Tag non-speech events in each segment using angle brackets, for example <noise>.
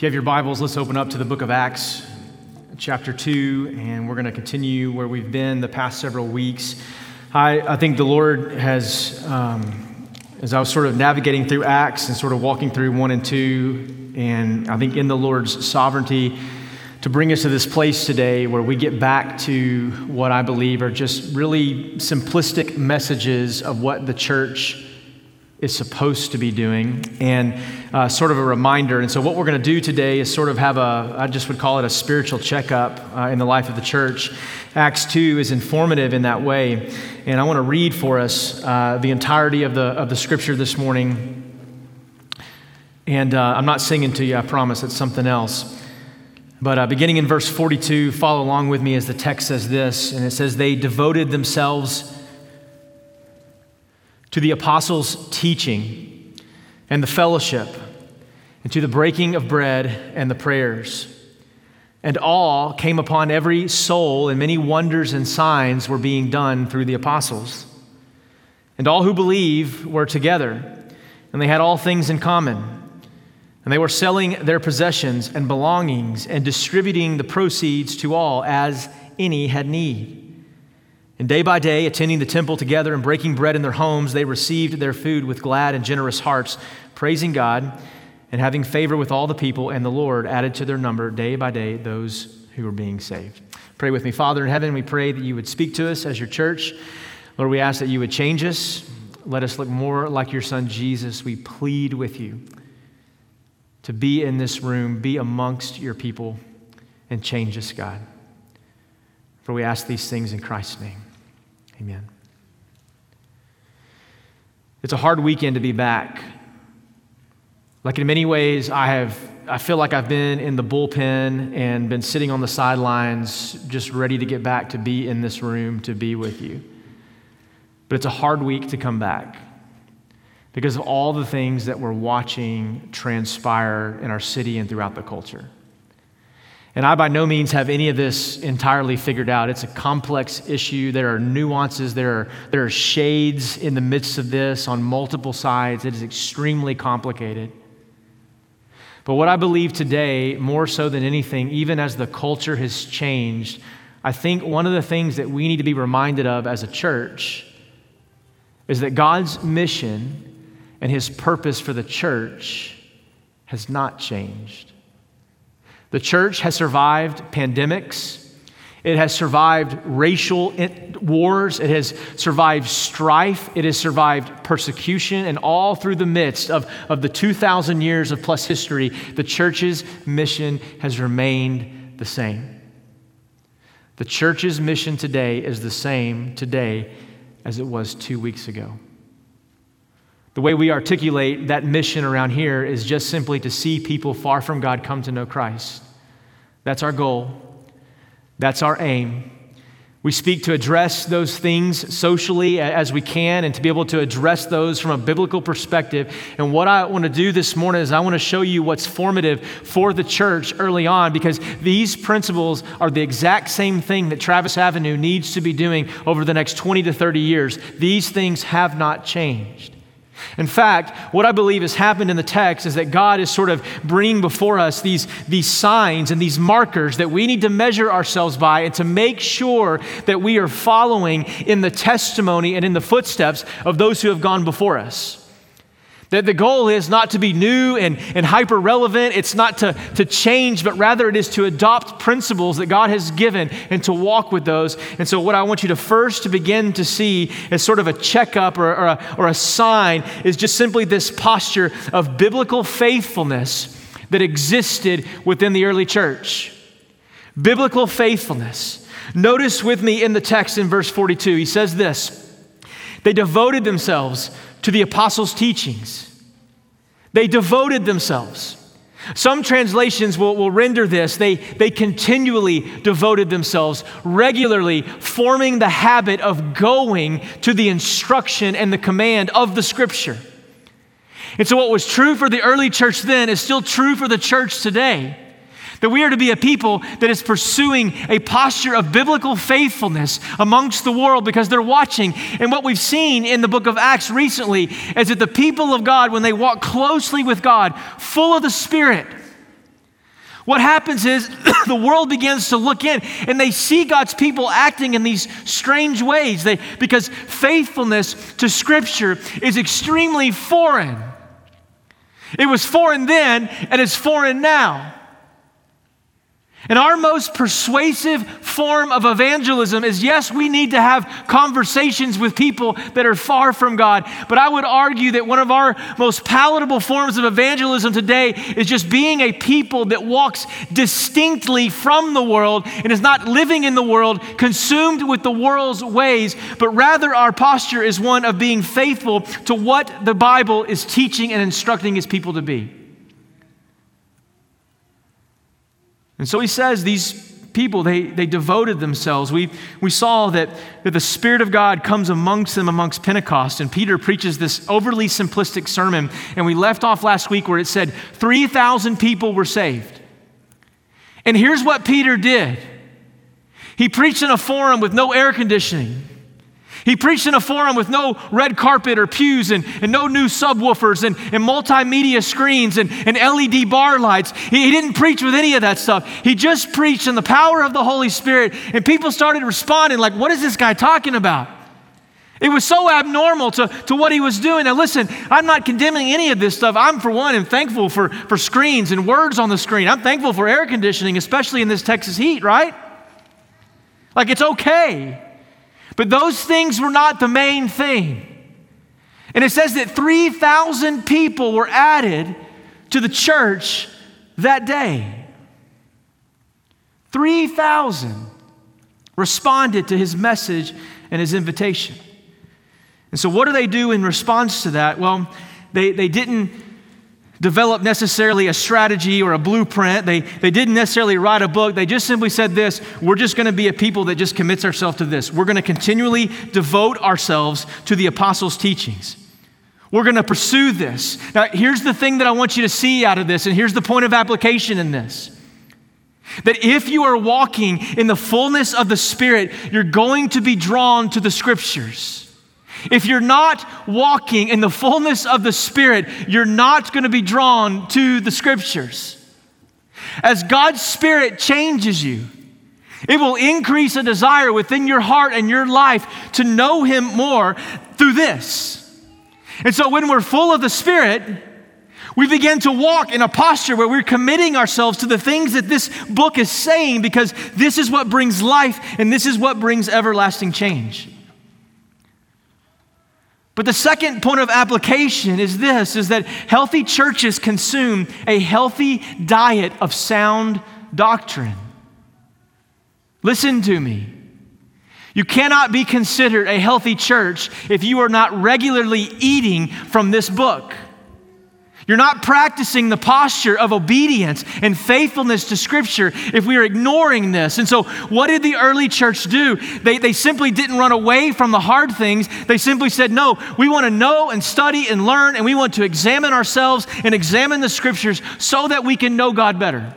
If you have your Bibles, let's open up to the book of Acts, chapter 2, and we're going to continue where we've been the past several weeks. I, I think the Lord has, um, as I was sort of navigating through Acts and sort of walking through 1 and 2, and I think in the Lord's sovereignty, to bring us to this place today where we get back to what I believe are just really simplistic messages of what the church is supposed to be doing and uh, sort of a reminder. And so, what we're going to do today is sort of have a, I just would call it a spiritual checkup uh, in the life of the church. Acts 2 is informative in that way. And I want to read for us uh, the entirety of the, of the scripture this morning. And uh, I'm not singing to you, I promise, it's something else. But uh, beginning in verse 42, follow along with me as the text says this. And it says, They devoted themselves to the apostles' teaching and the fellowship, and to the breaking of bread and the prayers. And awe came upon every soul, and many wonders and signs were being done through the apostles. And all who believe were together, and they had all things in common. And they were selling their possessions and belongings and distributing the proceeds to all as any had need. And day by day, attending the temple together and breaking bread in their homes, they received their food with glad and generous hearts, praising God and having favor with all the people. And the Lord added to their number day by day those who were being saved. Pray with me. Father in heaven, we pray that you would speak to us as your church. Lord, we ask that you would change us. Let us look more like your son Jesus. We plead with you to be in this room, be amongst your people, and change us, God. For we ask these things in Christ's name. Amen. It's a hard weekend to be back. Like in many ways, I have I feel like I've been in the bullpen and been sitting on the sidelines, just ready to get back to be in this room to be with you. But it's a hard week to come back because of all the things that we're watching transpire in our city and throughout the culture. And I by no means have any of this entirely figured out. It's a complex issue. There are nuances, there are, there are shades in the midst of this on multiple sides. It is extremely complicated. But what I believe today, more so than anything, even as the culture has changed, I think one of the things that we need to be reminded of as a church is that God's mission and his purpose for the church has not changed. The church has survived pandemics. It has survived racial wars. It has survived strife. It has survived persecution. And all through the midst of, of the 2,000 years of plus history, the church's mission has remained the same. The church's mission today is the same today as it was two weeks ago. The way we articulate that mission around here is just simply to see people far from God come to know Christ. That's our goal. That's our aim. We speak to address those things socially as we can and to be able to address those from a biblical perspective. And what I want to do this morning is I want to show you what's formative for the church early on because these principles are the exact same thing that Travis Avenue needs to be doing over the next 20 to 30 years. These things have not changed. In fact, what I believe has happened in the text is that God is sort of bringing before us these, these signs and these markers that we need to measure ourselves by and to make sure that we are following in the testimony and in the footsteps of those who have gone before us. That the goal is not to be new and, and hyper relevant. It's not to, to change, but rather it is to adopt principles that God has given and to walk with those. And so, what I want you to first to begin to see as sort of a checkup or, or, a, or a sign is just simply this posture of biblical faithfulness that existed within the early church. Biblical faithfulness. Notice with me in the text in verse 42, he says this They devoted themselves to the apostles' teachings. They devoted themselves. Some translations will, will render this they, they continually devoted themselves, regularly forming the habit of going to the instruction and the command of the scripture. And so, what was true for the early church then is still true for the church today. That we are to be a people that is pursuing a posture of biblical faithfulness amongst the world because they're watching. And what we've seen in the book of Acts recently is that the people of God, when they walk closely with God, full of the Spirit, What happens is <clears throat> the world begins to look in and they see God's people acting in these strange ways they, because faithfulness to Scripture is extremely foreign. It was foreign then and it's foreign now. And our most persuasive form of evangelism is yes, we need to have conversations with people that are far from God. But I would argue that one of our most palatable forms of evangelism today is just being a people that walks distinctly from the world and is not living in the world, consumed with the world's ways, but rather our posture is one of being faithful to what the Bible is teaching and instructing its people to be. And so he says these people, they, they devoted themselves. We, we saw that, that the Spirit of God comes amongst them amongst Pentecost, and Peter preaches this overly simplistic sermon. And we left off last week where it said 3,000 people were saved. And here's what Peter did he preached in a forum with no air conditioning. He preached in a forum with no red carpet or pews and, and no new subwoofers and, and multimedia screens and, and LED bar lights. He, he didn't preach with any of that stuff. He just preached in the power of the Holy Spirit, and people started responding, like, what is this guy talking about? It was so abnormal to, to what he was doing. Now, listen, I'm not condemning any of this stuff. I'm, for one, am thankful for, for screens and words on the screen. I'm thankful for air conditioning, especially in this Texas heat, right? Like, it's okay. But those things were not the main thing. And it says that 3,000 people were added to the church that day. 3,000 responded to his message and his invitation. And so, what do they do in response to that? Well, they, they didn't develop necessarily a strategy or a blueprint. They, they didn't necessarily write a book. They just simply said this we're just going to be a people that just commits ourselves to this. We're going to continually devote ourselves to the apostles' teachings. We're going to pursue this. Now, here's the thing that I want you to see out of this, and here's the point of application in this. That if you are walking in the fullness of the Spirit, you're going to be drawn to the scriptures. If you're not walking in the fullness of the Spirit, you're not going to be drawn to the Scriptures. As God's Spirit changes you, it will increase a desire within your heart and your life to know Him more through this. And so when we're full of the Spirit, we begin to walk in a posture where we're committing ourselves to the things that this book is saying because this is what brings life and this is what brings everlasting change. But the second point of application is this is that healthy churches consume a healthy diet of sound doctrine. Listen to me. You cannot be considered a healthy church if you are not regularly eating from this book. You're not practicing the posture of obedience and faithfulness to Scripture if we are ignoring this. And so, what did the early church do? They, they simply didn't run away from the hard things. They simply said, No, we want to know and study and learn, and we want to examine ourselves and examine the Scriptures so that we can know God better.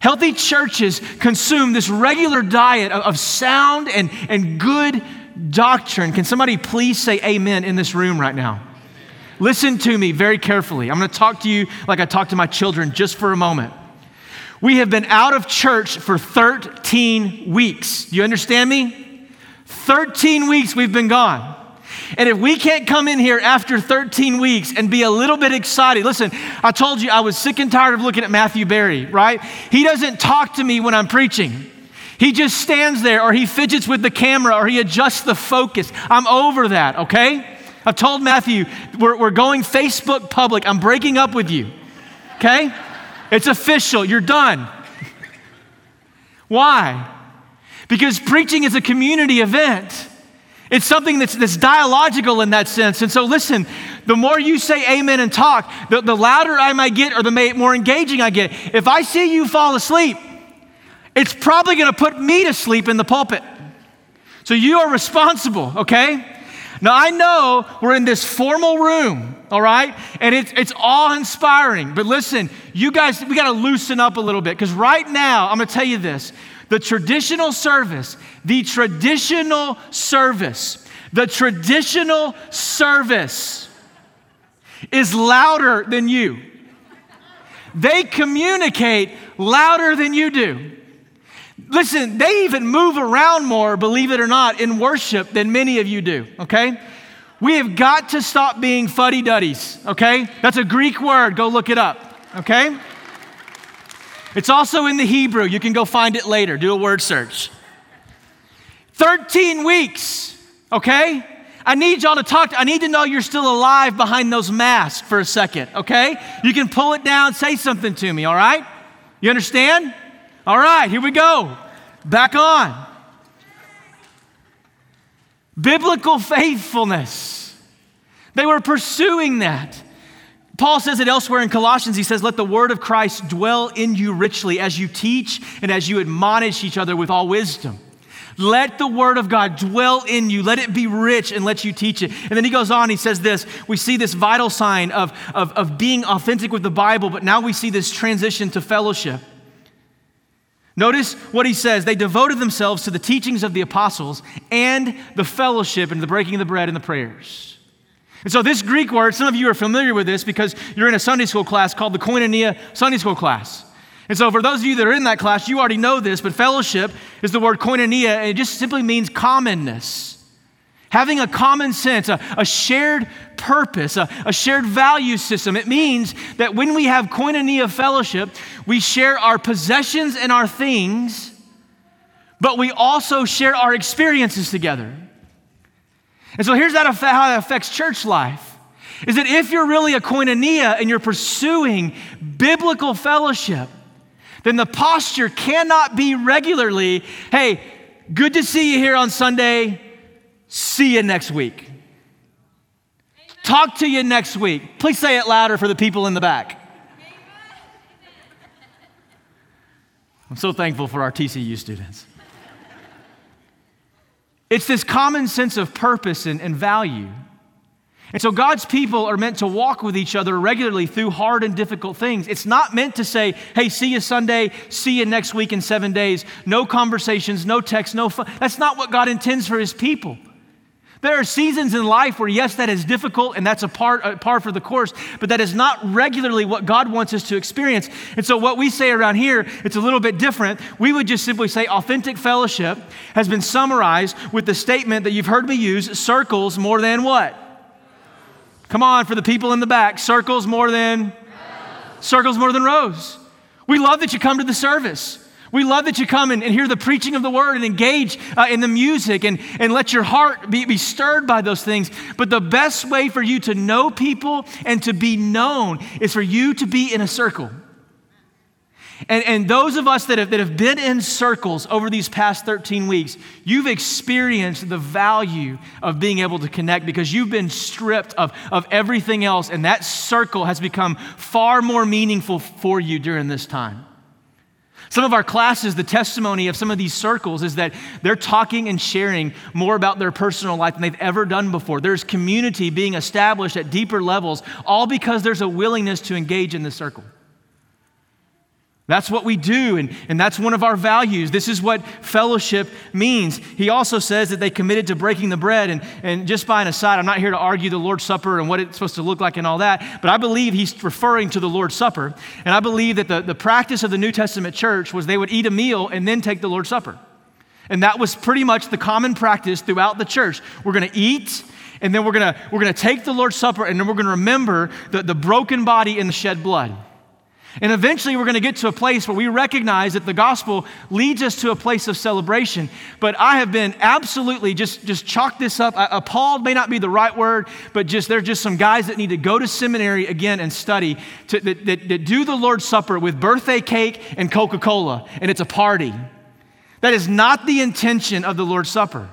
Healthy churches consume this regular diet of, of sound and, and good doctrine. Can somebody please say amen in this room right now? Listen to me very carefully. I'm going to talk to you like I talk to my children just for a moment. We have been out of church for 13 weeks. Do you understand me? 13 weeks we've been gone. And if we can't come in here after 13 weeks and be a little bit excited, listen, I told you I was sick and tired of looking at Matthew Barry, right? He doesn't talk to me when I'm preaching. He just stands there or he fidgets with the camera or he adjusts the focus. I'm over that, okay? I've told Matthew, we're, we're going Facebook public. I'm breaking up with you. Okay? It's official. You're done. Why? Because preaching is a community event. It's something that's, that's dialogical in that sense. And so, listen, the more you say amen and talk, the, the louder I might get or the more engaging I get. If I see you fall asleep, it's probably going to put me to sleep in the pulpit. So you are responsible, okay? Now, I know we're in this formal room, all right? And it's, it's awe inspiring. But listen, you guys, we got to loosen up a little bit because right now, I'm going to tell you this the traditional service, the traditional service, the traditional service is louder than you. they communicate louder than you do. Listen, they even move around more, believe it or not, in worship than many of you do, okay? We have got to stop being fuddy duddies, okay? That's a Greek word. Go look it up, okay? It's also in the Hebrew. You can go find it later. Do a word search. 13 weeks, okay? I need y'all to talk. To, I need to know you're still alive behind those masks for a second, okay? You can pull it down, say something to me, all right? You understand? All right, here we go. Back on. Biblical faithfulness. They were pursuing that. Paul says it elsewhere in Colossians. He says, Let the word of Christ dwell in you richly as you teach and as you admonish each other with all wisdom. Let the word of God dwell in you. Let it be rich and let you teach it. And then he goes on, he says this we see this vital sign of, of, of being authentic with the Bible, but now we see this transition to fellowship. Notice what he says. They devoted themselves to the teachings of the apostles and the fellowship and the breaking of the bread and the prayers. And so, this Greek word, some of you are familiar with this because you're in a Sunday school class called the Koinonia Sunday School class. And so, for those of you that are in that class, you already know this, but fellowship is the word koinonia, and it just simply means commonness. Having a common sense, a, a shared purpose, a, a shared value system. It means that when we have koinonia fellowship, we share our possessions and our things, but we also share our experiences together. And so here's that how that affects church life. Is that if you're really a koinonia and you're pursuing biblical fellowship, then the posture cannot be regularly, hey, good to see you here on Sunday. See you next week. Talk to you next week. Please say it louder for the people in the back. I'm so thankful for our TCU students. It's this common sense of purpose and, and value. And so God's people are meant to walk with each other regularly through hard and difficult things. It's not meant to say, hey, see you Sunday, see you next week in seven days. No conversations, no text, no fun. That's not what God intends for his people. There are seasons in life where, yes, that is difficult and that's a part, a part for the course, but that is not regularly what God wants us to experience. And so, what we say around here, it's a little bit different. We would just simply say authentic fellowship has been summarized with the statement that you've heard me use circles more than what? Come on, for the people in the back, circles more than circles more than rows. We love that you come to the service. We love that you come and, and hear the preaching of the word and engage uh, in the music and, and let your heart be, be stirred by those things. But the best way for you to know people and to be known is for you to be in a circle. And, and those of us that have, that have been in circles over these past 13 weeks, you've experienced the value of being able to connect because you've been stripped of, of everything else, and that circle has become far more meaningful for you during this time. Some of our classes, the testimony of some of these circles is that they're talking and sharing more about their personal life than they've ever done before. There's community being established at deeper levels, all because there's a willingness to engage in the circle. That's what we do, and, and that's one of our values. This is what fellowship means. He also says that they committed to breaking the bread. And, and just by an aside, I'm not here to argue the Lord's Supper and what it's supposed to look like and all that, but I believe he's referring to the Lord's Supper. And I believe that the, the practice of the New Testament church was they would eat a meal and then take the Lord's Supper. And that was pretty much the common practice throughout the church. We're going to eat, and then we're going to we're going to take the Lord's Supper, and then we're going to remember the, the broken body and the shed blood. And eventually, we're going to get to a place where we recognize that the gospel leads us to a place of celebration. But I have been absolutely just, just chalk this up. Appalled may not be the right word, but just there's just some guys that need to go to seminary again and study to, that, that, that do the Lord's Supper with birthday cake and Coca Cola, and it's a party. That is not the intention of the Lord's Supper.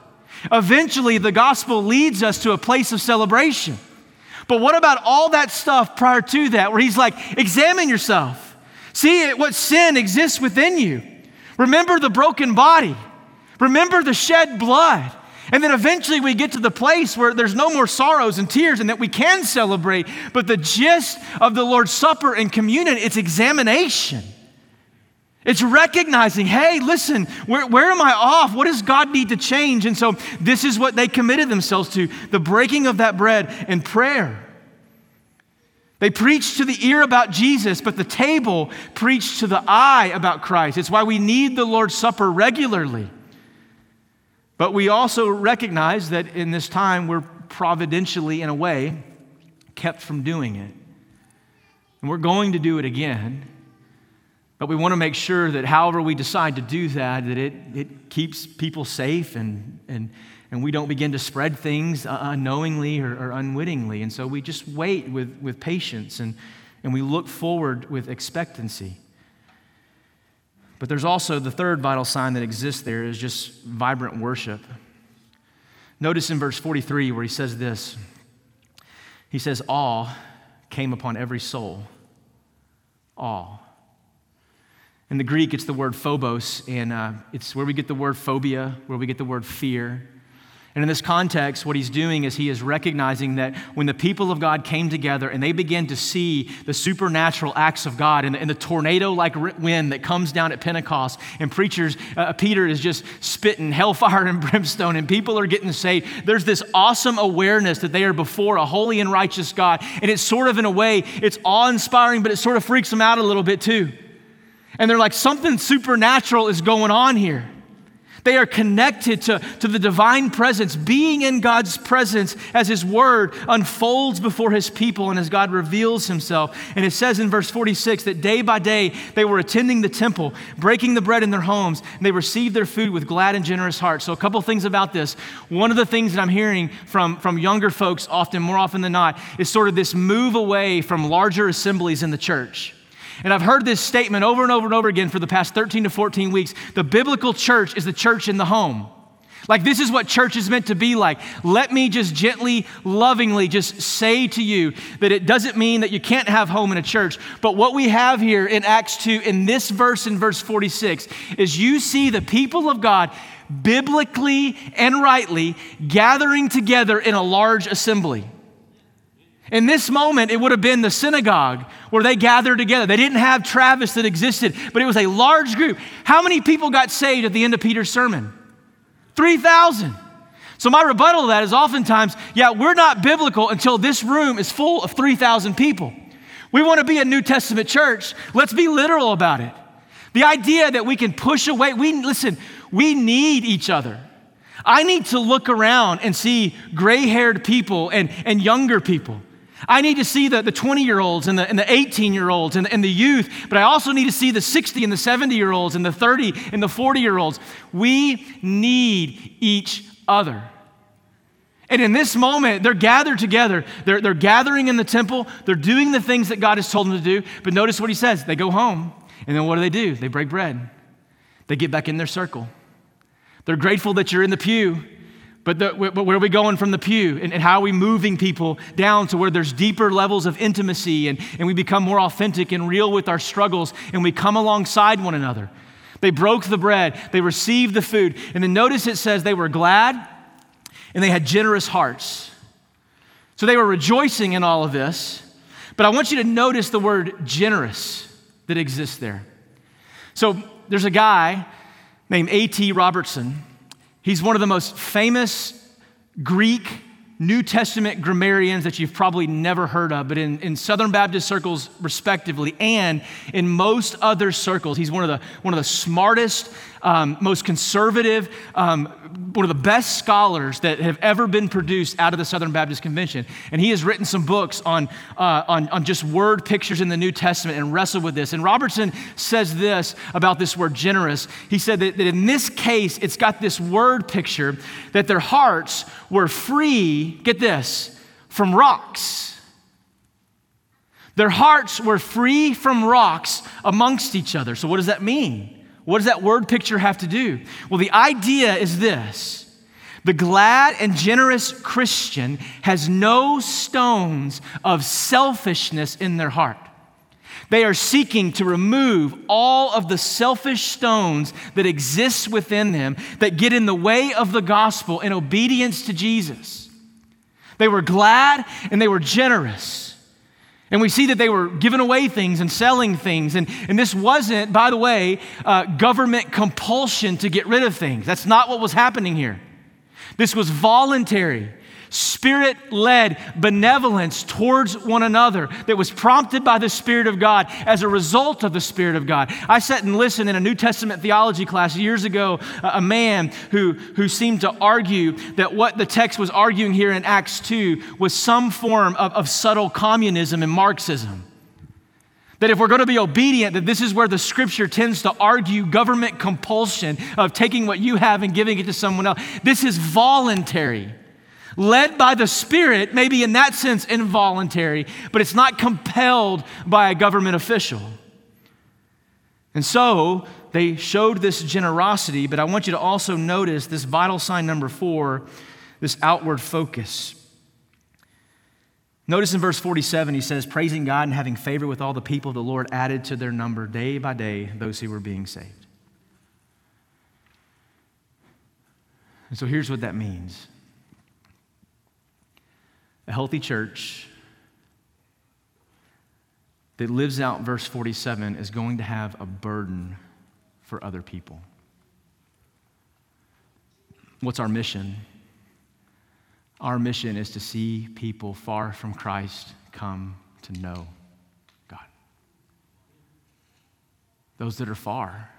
Eventually, the gospel leads us to a place of celebration. But what about all that stuff prior to that, where he's like, examine yourself, see what sin exists within you. Remember the broken body, remember the shed blood. And then eventually we get to the place where there's no more sorrows and tears and that we can celebrate. But the gist of the Lord's Supper and communion, it's examination. It's recognizing, hey, listen, where, where am I off? What does God need to change? And so this is what they committed themselves to the breaking of that bread and prayer. They preach to the ear about Jesus, but the table preached to the eye about Christ. It's why we need the Lord's Supper regularly. But we also recognize that in this time we're providentially, in a way, kept from doing it. And we're going to do it again. But we want to make sure that however we decide to do that, that it, it keeps people safe and, and, and we don't begin to spread things uh, unknowingly or, or unwittingly. And so we just wait with, with patience and, and we look forward with expectancy. But there's also the third vital sign that exists there is just vibrant worship. Notice in verse 43 where he says this he says, Awe came upon every soul. Awe. In the Greek, it's the word phobos, and uh, it's where we get the word phobia, where we get the word fear. And in this context, what he's doing is he is recognizing that when the people of God came together and they began to see the supernatural acts of God and the, the tornado like wind that comes down at Pentecost, and preachers, uh, Peter is just spitting hellfire <laughs> and brimstone, and people are getting saved, there's this awesome awareness that they are before a holy and righteous God. And it's sort of, in a way, it's awe inspiring, but it sort of freaks them out a little bit too. And they're like, something supernatural is going on here. They are connected to, to the divine presence, being in God's presence as His word unfolds before His people and as God reveals Himself. And it says in verse 46 that day by day they were attending the temple, breaking the bread in their homes, and they received their food with glad and generous hearts. So, a couple things about this. One of the things that I'm hearing from, from younger folks, often, more often than not, is sort of this move away from larger assemblies in the church. And I've heard this statement over and over and over again for the past 13 to 14 weeks. The biblical church is the church in the home. Like, this is what church is meant to be like. Let me just gently, lovingly just say to you that it doesn't mean that you can't have home in a church. But what we have here in Acts 2, in this verse, in verse 46, is you see the people of God biblically and rightly gathering together in a large assembly. In this moment, it would have been the synagogue where they gathered together. They didn't have Travis that existed, but it was a large group. How many people got saved at the end of Peter's sermon? 3,000. So, my rebuttal to that is oftentimes, yeah, we're not biblical until this room is full of 3,000 people. We want to be a New Testament church. Let's be literal about it. The idea that we can push away, we listen, we need each other. I need to look around and see gray haired people and, and younger people. I need to see the, the 20 year olds and the, and the 18 year olds and, and the youth, but I also need to see the 60 and the 70 year olds and the 30 and the 40 year olds. We need each other. And in this moment, they're gathered together. They're, they're gathering in the temple. They're doing the things that God has told them to do. But notice what he says they go home, and then what do they do? They break bread, they get back in their circle. They're grateful that you're in the pew. But, the, but where are we going from the pew? And, and, how are we moving people down to where there's deeper levels of intimacy and, and we become more authentic and real with our struggles and we come alongside one another? They broke the bread, they received the food. And then notice it says they were glad and they had generous hearts. So they were rejoicing in all of this. But I want you to notice the word generous that exists there. So there's a guy named A.T. Robertson He's one of the most famous Greek New Testament grammarians that you've probably never heard of, but in, in Southern Baptist circles, respectively, and in most other circles, he's one of the, one of the smartest, um, most conservative, um, one of the best scholars that have ever been produced out of the Southern Baptist Convention. And he has written some books on, uh, on, on just word pictures in the New Testament and wrestled with this. And Robertson says this about this word generous. He said that, that in this case, it's got this word picture that their hearts were free, get this, from rocks. Their hearts were free from rocks amongst each other. So, what does that mean? What does that word picture have to do? Well, the idea is this the glad and generous Christian has no stones of selfishness in their heart. They are seeking to remove all of the selfish stones that exist within them that get in the way of the gospel in obedience to Jesus. They were glad and they were generous. And we see that they were giving away things and selling things. And, and this wasn't, by the way, uh, government compulsion to get rid of things. That's not what was happening here. This was voluntary. Spirit led benevolence towards one another that was prompted by the Spirit of God as a result of the Spirit of God. I sat and listened in a New Testament theology class years ago, a man who, who seemed to argue that what the text was arguing here in Acts 2 was some form of, of subtle communism and Marxism. That if we're going to be obedient, that this is where the scripture tends to argue government compulsion of taking what you have and giving it to someone else. This is voluntary led by the Spirit, maybe in that sense involuntary, but it's not compelled by a government official. And so they showed this generosity, but I want you to also notice this vital sign number four, this outward focus. Notice in verse 47, he says, Praising God and having favor with all the people, the Lord added to their number day by day those who were being saved. And so here's what that means a healthy church that lives out verse 47 is going to have a burden for other people. What's our mission? Our mission is to see people far from Christ come to know God. Those that are far.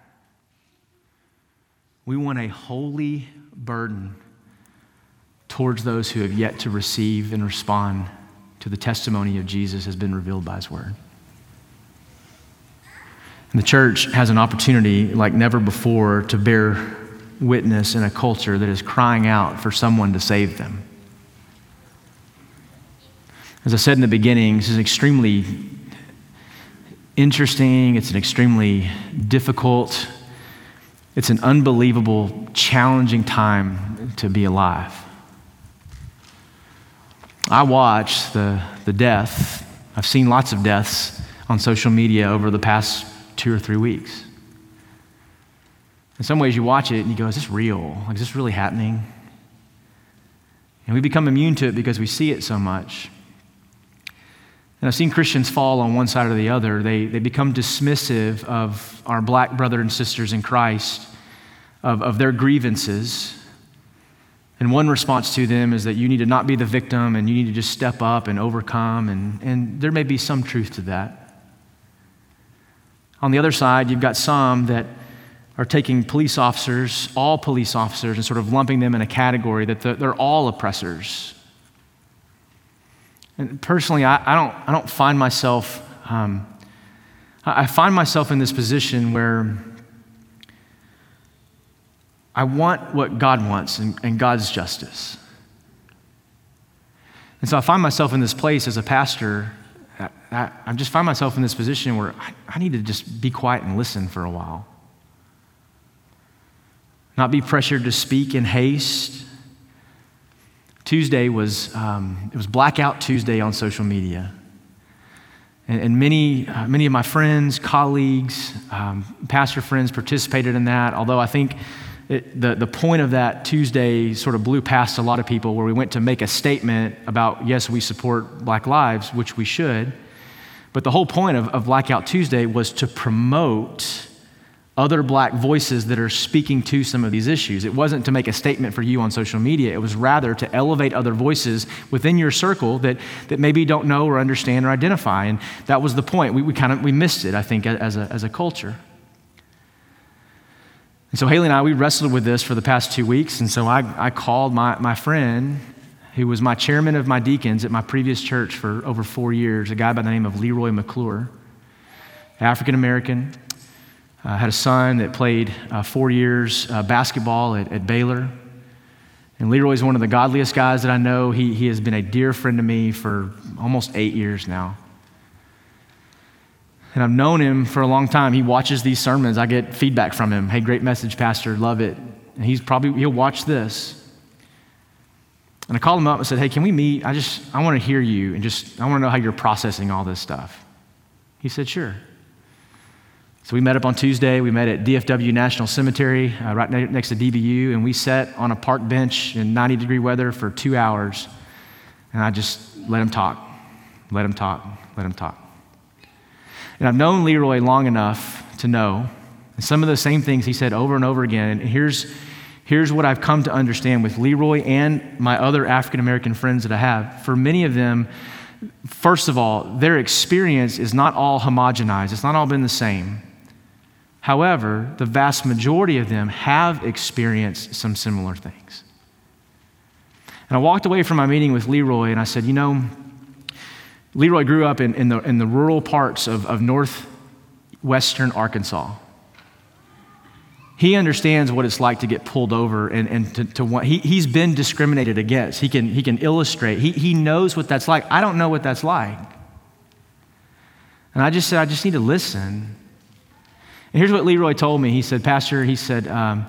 We want a holy burden towards those who have yet to receive and respond to the testimony of Jesus has been revealed by his word. And the church has an opportunity like never before to bear witness in a culture that is crying out for someone to save them. As I said in the beginning, this is extremely interesting, it's an extremely difficult, it's an unbelievable, challenging time to be alive. I watch the, the death. I've seen lots of deaths on social media over the past two or three weeks. In some ways, you watch it and you go, is this real? Like, is this really happening? And we become immune to it because we see it so much. And I've seen Christians fall on one side or the other. They, they become dismissive of our black brothers and sisters in Christ, of, of their grievances, and one response to them is that you need to not be the victim and you need to just step up and overcome. And, and there may be some truth to that. On the other side, you've got some that are taking police officers, all police officers, and sort of lumping them in a category that they're all oppressors. And personally, I, I don't, I don't find myself, um, I find myself in this position where I want what God wants and, and God's justice. And so I find myself in this place as a pastor. I, I just find myself in this position where I, I need to just be quiet and listen for a while. Not be pressured to speak in haste. Tuesday was, um, it was Blackout Tuesday on social media. And, and many, uh, many of my friends, colleagues, um, pastor friends participated in that, although I think it, the, the point of that Tuesday sort of blew past a lot of people where we went to make a statement about, yes, we support Black Lives, which we should. But the whole point of, of Blackout Tuesday was to promote other black voices that are speaking to some of these issues. It wasn't to make a statement for you on social media, it was rather to elevate other voices within your circle that, that maybe don't know or understand or identify. And that was the point. We, we kind of we missed it, I think, as a, as a culture. And so Haley and I, we wrestled with this for the past two weeks. And so I, I called my, my friend, who was my chairman of my deacons at my previous church for over four years, a guy by the name of Leroy McClure, African American. Uh, had a son that played uh, four years uh, basketball at, at Baylor. And Leroy is one of the godliest guys that I know. He, he has been a dear friend to me for almost eight years now and I've known him for a long time. He watches these sermons. I get feedback from him. Hey, great message, Pastor. Love it. And he's probably, he'll watch this. And I called him up and said, Hey, can we meet? I just, I want to hear you and just, I want to know how you're processing all this stuff. He said, Sure. So we met up on Tuesday. We met at DFW National Cemetery, uh, right next to DBU, and we sat on a park bench in 90 degree weather for two hours. And I just let him talk, let him talk, let him talk. And I've known Leroy long enough to know some of the same things he said over and over again. And here's, here's what I've come to understand with Leroy and my other African American friends that I have. For many of them, first of all, their experience is not all homogenized, it's not all been the same. However, the vast majority of them have experienced some similar things. And I walked away from my meeting with Leroy and I said, You know, Leroy grew up in, in, the, in the rural parts of, of northwestern Arkansas. He understands what it's like to get pulled over and, and to, to want, he, he's been discriminated against. He can, he can illustrate. He, he knows what that's like. I don't know what that's like. And I just said, I just need to listen. And here's what Leroy told me. He said, Pastor, he said, um,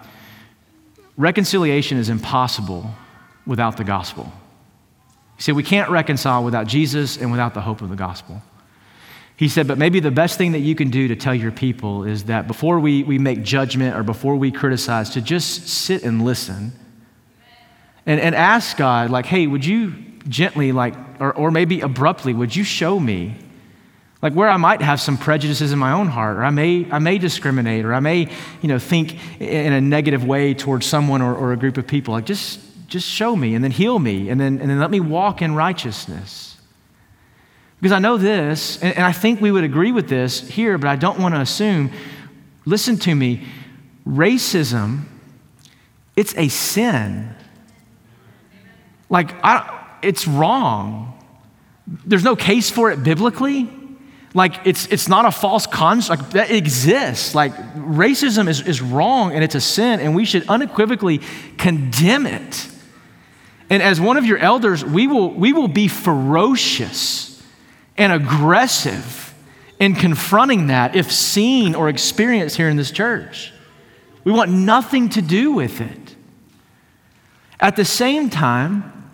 reconciliation is impossible without the gospel. He said, We can't reconcile without Jesus and without the hope of the gospel. He said, But maybe the best thing that you can do to tell your people is that before we, we make judgment or before we criticize, to just sit and listen and, and ask God, like, hey, would you gently, like, or, or maybe abruptly, would you show me? Like where I might have some prejudices in my own heart, or I may, I may discriminate, or I may, you know, think in a negative way towards someone or, or a group of people. Like just just show me and then heal me and then, and then let me walk in righteousness. Because I know this, and, and I think we would agree with this here, but I don't want to assume. Listen to me racism, it's a sin. Like, I, it's wrong. There's no case for it biblically. Like, it's, it's not a false concept. Like, that exists. Like, racism is, is wrong and it's a sin, and we should unequivocally condemn it. And as one of your elders, we will, we will be ferocious and aggressive in confronting that if seen or experienced here in this church. We want nothing to do with it. At the same time,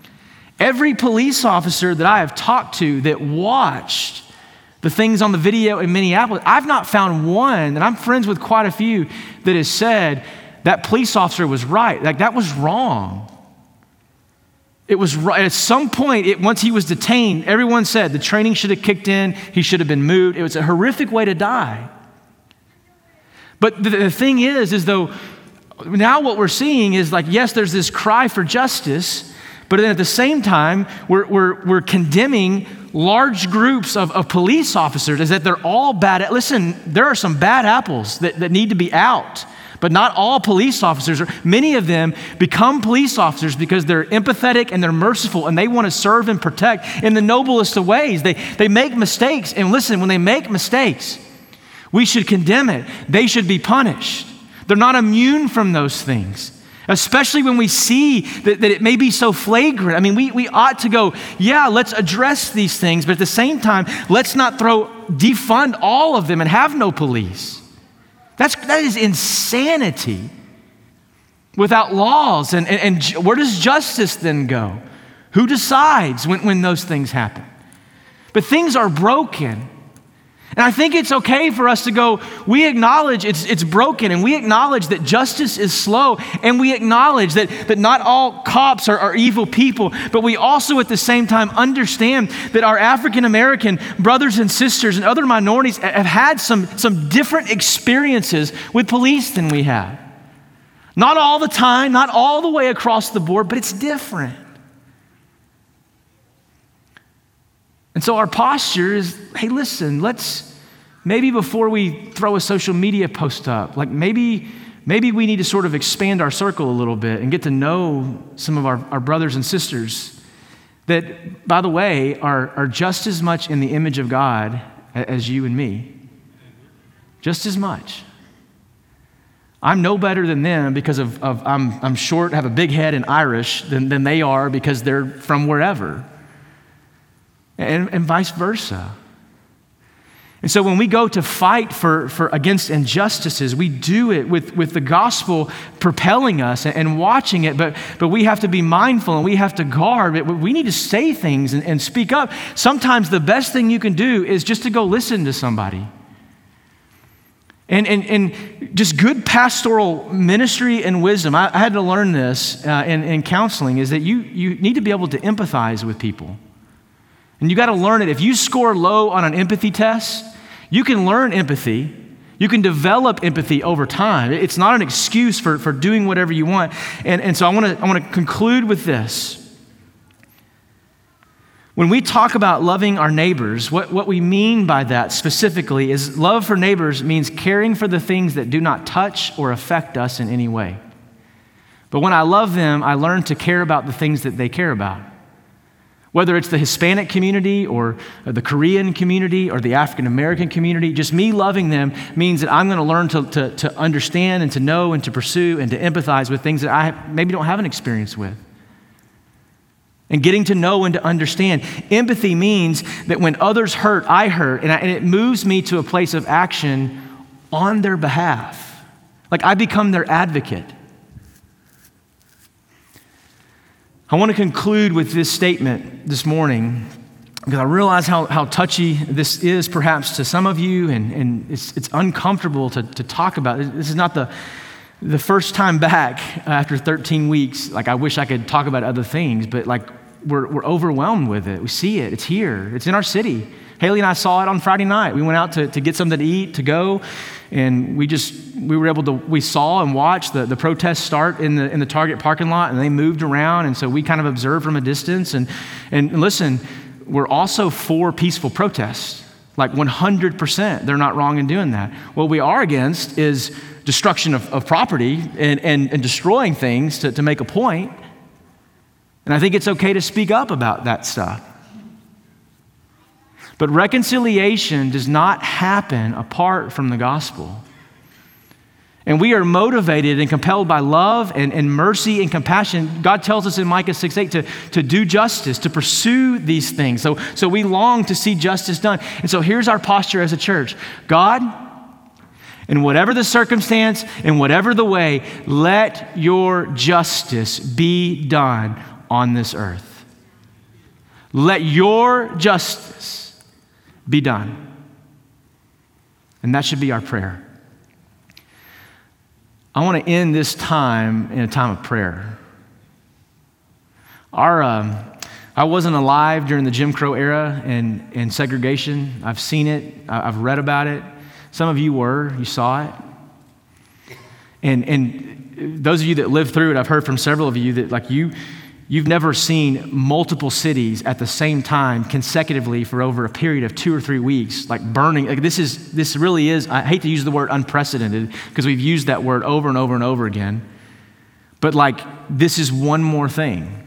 every police officer that I have talked to that watched the things on the video in Minneapolis, I've not found one, and I'm friends with quite a few, that has said that police officer was right. Like that was wrong. It was right. At some point, it, once he was detained, everyone said the training should have kicked in, he should have been moved. It was a horrific way to die. But the, the thing is, is though now what we're seeing is like, yes, there's this cry for justice, but then at the same time, we're, we're, we're condemning large groups of, of police officers as that they're all bad. At, Listen, there are some bad apples that, that need to be out. But not all police officers, or many of them become police officers because they're empathetic and they're merciful and they want to serve and protect in the noblest of ways. They, they make mistakes. And listen, when they make mistakes, we should condemn it. They should be punished. They're not immune from those things. Especially when we see that, that it may be so flagrant. I mean, we, we ought to go, yeah, let's address these things, but at the same time, let's not throw, defund all of them and have no police. That's, that is insanity without laws. And, and, and where does justice then go? Who decides when, when those things happen? But things are broken. And I think it's okay for us to go, we acknowledge it's, it's broken, and we acknowledge that justice is slow, and we acknowledge that, that not all cops are, are evil people, but we also at the same time understand that our African American brothers and sisters and other minorities have had some, some different experiences with police than we have. Not all the time, not all the way across the board, but it's different. And so our posture is hey, listen, let's maybe before we throw a social media post up, like maybe, maybe we need to sort of expand our circle a little bit and get to know some of our, our brothers and sisters that, by the way, are, are just as much in the image of God as you and me. Just as much. I'm no better than them because of, of I'm, I'm short, have a big head, and Irish than, than they are because they're from wherever and, and vice versa. And so when we go to fight for, for against injustices, we do it with, with the gospel propelling us and, and, watching it, but, but we have to be mindful and we have to guard. We need to say things and, and speak up. Sometimes the best thing you can do is just to go listen to somebody. And, and, and just good pastoral ministry and wisdom. I, I had to learn this uh, in, in counseling is that you, you need to be able to empathize with people. And you got to learn it. If you score low on an empathy test, you can learn empathy, You can develop empathy over time. It's not an excuse for, for doing whatever you want. And, and so I want to I want to conclude with this. When we talk about loving our neighbors, what, what we mean by that specifically is love for neighbors means caring for the things that do not touch or affect us in any way. But when I love them, I learn to care about the things that they care about. Whether it's the Hispanic community or uh, the Korean community or the African American community, just me loving them means that I'm going to learn to, to, to understand and to know and to pursue and to empathize with things that I maybe don't have an experience with and getting to know and to understand. Empathy means that when others hurt, I hurt, and, I, and, it moves me to a place of action on their behalf. Like I become their advocate. I want to conclude with this statement this morning because I realize how, how touchy this is perhaps to some of you, and, and it's, it's uncomfortable to, to talk about. This is not the the first time back after 13 weeks, like I wish I could talk about other things, but like we're, we're overwhelmed with it. We see it, it's here, it's in our city. Haley and I saw it on Friday night. We went out to, to get something to eat, to go, and we just, we were able to, we saw and watched the, the protests start in the, in the Target parking lot, and they moved around, and so we kind of observed from a distance. And, and listen, we're also for peaceful protests. Like 100%, they're not wrong in doing that. What we are against is destruction of, of property and, and, and destroying things to, to make a point. And I think it's okay to speak up about that stuff. But reconciliation does not happen apart from the gospel. And we are motivated and compelled by love and, and mercy and compassion. God tells us in Micah 6 8 to, to do justice, to pursue these things. So, so we long to see justice done. And so here's our posture as a church God, in whatever the circumstance, in whatever the way, let your justice be done on this earth. Let your justice be done. And that should be our prayer. I want to end this time in a time of prayer. Our, um, I wasn't alive during the Jim Crow era and, and segregation. I've seen it, I've read about it. Some of you were, you saw it. And, and those of you that lived through it, I've heard from several of you that, like, you, You've never seen multiple cities at the same time consecutively for over a period of two or three weeks, like burning. Like this is this really is. I hate to use the word unprecedented because we've used that word over and over and over again. But like this is one more thing.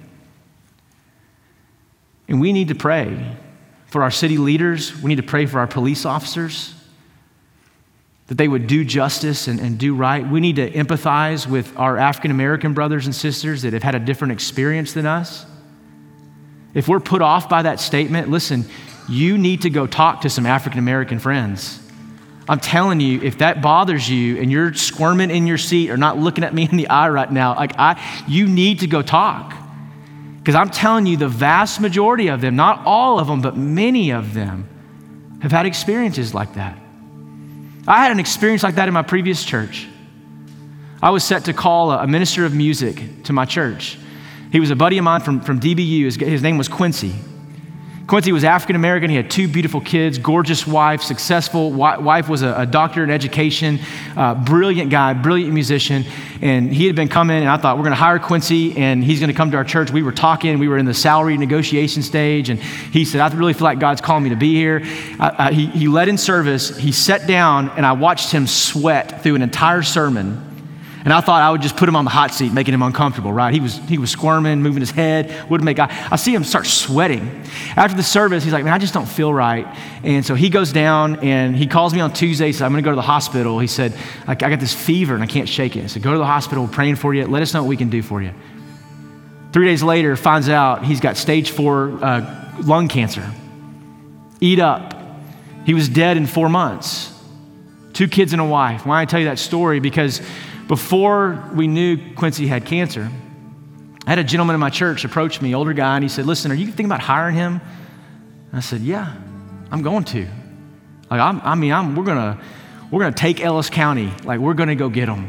And we need to pray for our city leaders. We need to pray for our police officers that they would do justice and, and do right. We need to empathize with our African American brothers and sisters that have had a different experience than us. If we're put off by that statement, listen, you need to go talk to some African American friends. I'm telling you, if that bothers you and you're squirming in your seat or not looking at me <laughs> in the eye right now, like I, you need to go talk. Because I'm telling you, the vast majority of them, not all of them, but many of them, have had experiences like that. I had an experience like that in my previous church. I was set to call a, minister of music to my church. He was a buddy of mine from, from DBU. His, his name was Quincy. Quincy was African American. He had two beautiful kids, gorgeous wife, successful wife was a, a doctor in education, uh, brilliant guy, brilliant musician. And he had been coming, and I thought, we're going to hire Quincy, and he's going to come to our church. We were talking, we were in the salary negotiation stage, and he said, I really feel like God's calling me to be here. He, he led in service, he sat down, and I watched him sweat through an entire sermon and I thought I would just put him on the hot seat, making him uncomfortable, right? He was, he was squirming, moving his head, wouldn't make eye. I see him start sweating. After the service, he's like, man, I just don't feel right. And so he goes down and he calls me on Tuesday. Said, I'm going to go to the hospital. He said, I got this fever and I can't shake it. I said, go to the hospital. We're praying for you. Let us know what we can do for you. Three days later, finds out he's got stage four uh, lung cancer. Eat up. He was dead in four months. Two kids and a wife. Why I tell you that story? Because before we knew Quincy had cancer, I had a gentleman in my church approach me, older guy, and he said, Listen, are you thinking about hiring him? And I said, Yeah, I'm going to. Like, I'm, i mean, I'm, we're going to we're to take Ellis County. Like, we're going to go get him.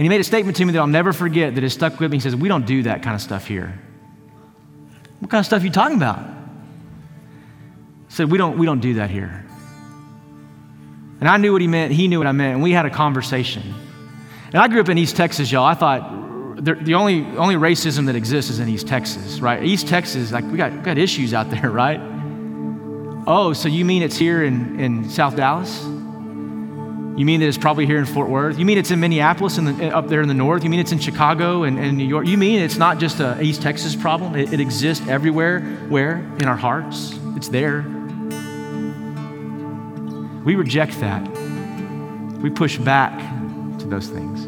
And he made a statement to me that I'll never forget that has stuck with me. He says, We don't do that kind of stuff here. What kind of stuff are you talking about? I said, We don't, we don't do that here. And I knew what he meant, he knew what I meant, and we had a conversation. And I grew up in East Texas, y'all. I thought the only, only racism that exists is in East Texas, right? East Texas, like we got, we got issues out there, <laughs> right? Oh, so you mean it's here in, in South Dallas? You mean that it's probably here in Fort Worth? You mean it's in Minneapolis and up there in the north? You mean it's in Chicago and, and New York? You mean it's not just a East Texas problem? It, it exists everywhere. Where? In our hearts. It's there. We reject that. We push back to those things.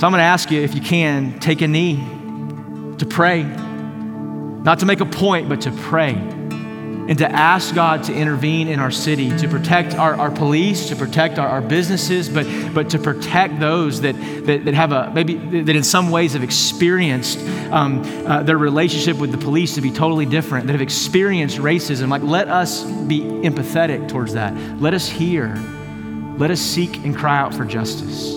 So I'm going to ask you, if you can, take a knee to pray. Not to make a point, but to pray and to ask God to intervene in our city, to protect our, our police, to protect our, our businesses, but, but to protect those that, that, that have a, maybe that in some ways have experienced um, uh, their relationship with the police to be totally different, that have experienced racism. Like, let us be empathetic towards that. Let us hear. Let us seek and cry out for justice.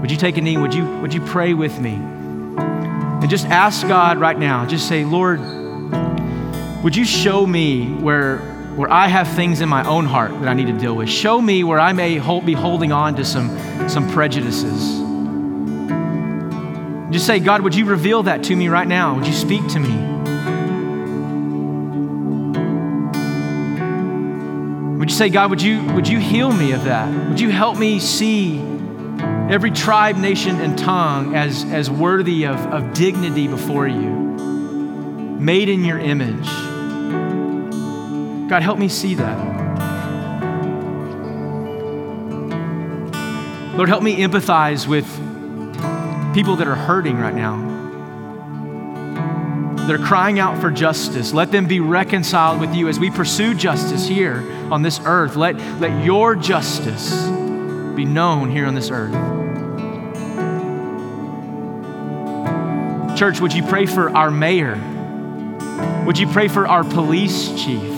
Would you take a knee? Would you, would you pray with me? And just ask God right now, just say, Lord, would you show me where, where I have things in my own heart that I need to deal with? Show me where I may hold, be holding on to some, some prejudices. Just say, God, would you reveal that to me right now? Would you speak to me? Would you say, God, would you, would you heal me of that? Would you help me see every tribe, nation, and tongue as, as worthy of, of dignity before you, made in your image? God, help me see that. Lord, help me empathize with people that are hurting right now. They're crying out for justice. Let them be reconciled with you as we pursue justice here on this earth. Let, let your justice be known here on this earth. Church, would you pray for our mayor? Would you pray for our police chief?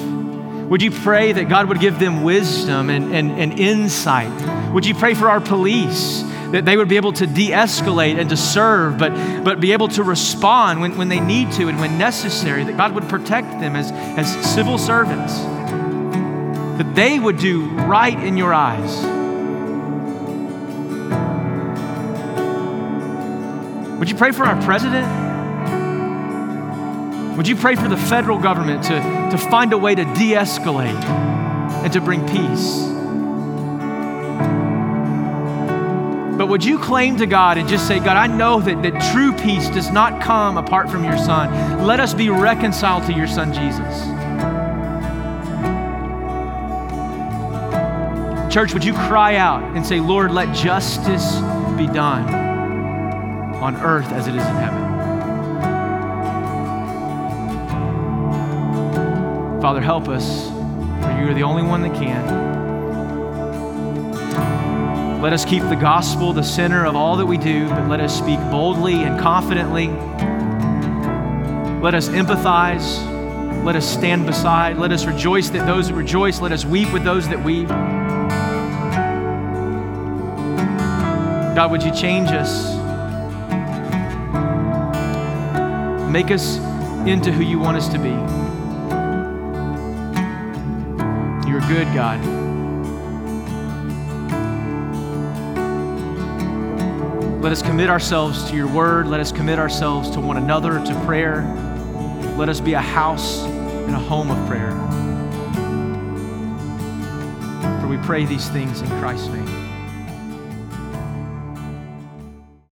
Would you pray that God would give them wisdom and, and, and insight? Would you pray for our police? That they would be able to de escalate and to serve, but, but be able to respond when, when they need to and when necessary, that God would protect them as, as civil servants, that they would do right in your eyes. Would you pray for our president? Would you pray for the federal government to, to find a way to de escalate and to bring peace? But would you claim to God and just say, God, I know that, that true peace does not come apart from your Son. Let us be reconciled to your Son, Jesus. Church, would you cry out and say, Lord, let justice be done on earth as it is in heaven? Father, help us, for you are the only one that can. Let us keep the gospel the center of all that we do, but let us speak boldly and confidently. Let us empathize. Let us stand beside. Let us rejoice that those that rejoice. Let us weep with those that weep. God, would you change us? Make us into who you want us to be. Good God. Let us commit ourselves to your word. Let us commit ourselves to one another, to prayer. Let us be a house and a home of prayer. For we pray these things in Christ's name.